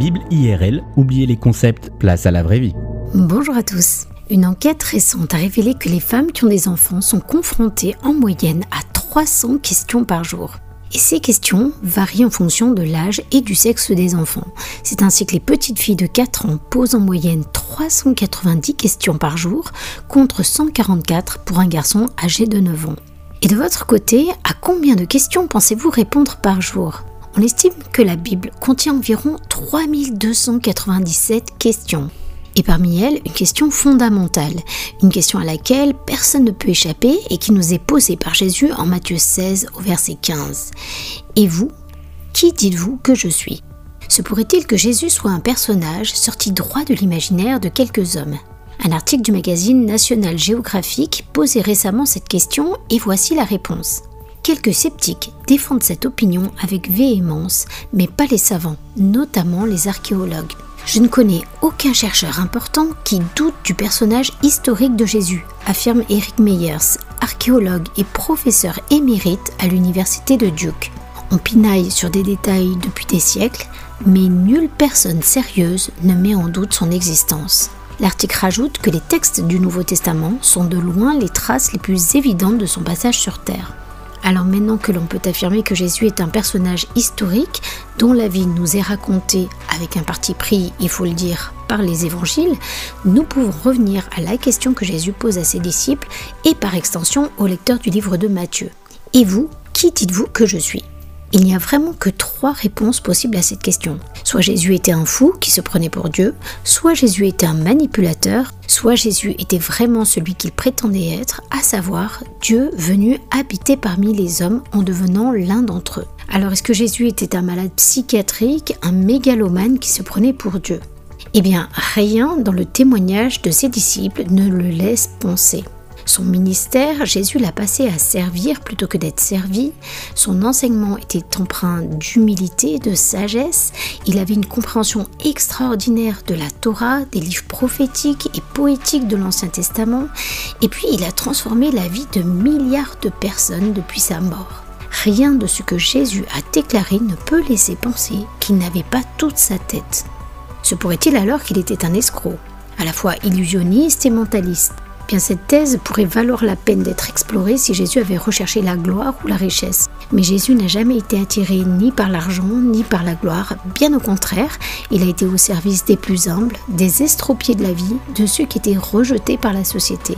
Bible IRL, oubliez les concepts, place à la vraie vie. Bonjour à tous. Une enquête récente a révélé que les femmes qui ont des enfants sont confrontées en moyenne à 300 questions par jour. Et ces questions varient en fonction de l'âge et du sexe des enfants. C'est ainsi que les petites filles de 4 ans posent en moyenne 390 questions par jour contre 144 pour un garçon âgé de 9 ans. Et de votre côté, à combien de questions pensez-vous répondre par jour? On estime que la Bible contient environ 3297 questions. Et parmi elles, une question fondamentale, une question à laquelle personne ne peut échapper et qui nous est posée par Jésus en Matthieu 16 au verset 15. Et vous, qui dites-vous que je suis? Se pourrait-il que Jésus soit un personnage sorti droit de l'imaginaire de quelques hommes? Un article du magazine National Geographic posait récemment cette question et voici la réponse. Quelques sceptiques défendent cette opinion avec véhémence, mais pas les savants, notamment les archéologues. Je ne connais aucun chercheur important qui doute du personnage historique de Jésus, affirme Eric Meyers, archéologue et professeur émérite à l'université de Duke. On pinaille sur des détails depuis des siècles, mais nulle personne sérieuse ne met en doute son existence. L'article rajoute que les textes du Nouveau Testament sont de loin les traces les plus évidentes de son passage sur Terre. Alors maintenant que l'on peut affirmer que Jésus est un personnage historique dont la vie nous est racontée avec un parti pris, il faut le dire, par les évangiles, nous pouvons revenir à la question que Jésus pose à ses disciples et par extension au lecteur du livre de Matthieu. Et vous, qui dites-vous que je suis? Il n'y a vraiment que trois réponses possibles à cette question. Soit Jésus était un fou qui se prenait pour Dieu, soit Jésus était un manipulateur, soit Jésus était vraiment celui qu'il prétendait être, à savoir Dieu venu habiter parmi les hommes en devenant l'un d'entre eux. Alors est-ce que Jésus était un malade psychiatrique, un mégalomane qui se prenait pour Dieu? Eh bien, rien dans le témoignage de ses disciples ne le laisse penser. Son ministère, Jésus l'a passé à servir plutôt que d'être servi. Son enseignement était empreint d'humilité, de sagesse. Il avait une compréhension extraordinaire de la Torah, des livres prophétiques et poétiques de l'Ancien Testament. Et puis il a transformé la vie de milliards de personnes depuis sa mort. Rien de ce que Jésus a déclaré ne peut laisser penser qu'il n'avait pas toute sa tête. Se pourrait-il alors qu'il était un escroc, à la fois illusionniste et mentaliste? Bien cette thèse pourrait valoir la peine d'être explorée si Jésus avait recherché la gloire ou la richesse. Mais Jésus n'a jamais été attiré ni par l'argent ni par la gloire, bien au contraire, il a été au service des plus humbles, des estropiés de la vie, de ceux qui étaient rejetés par la société.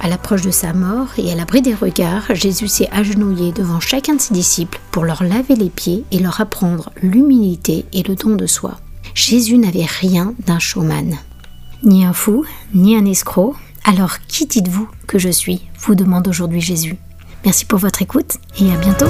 À l'approche de sa mort et à l'abri des regards, Jésus s'est agenouillé devant chacun de ses disciples pour leur laver les pieds et leur apprendre l'humilité et le don de soi. Jésus n'avait rien d'un showman. Ni un fou, ni un escroc, alors qui dites-vous que je suis? Vous demande aujourd'hui Jésus. Merci pour votre écoute et à bientôt.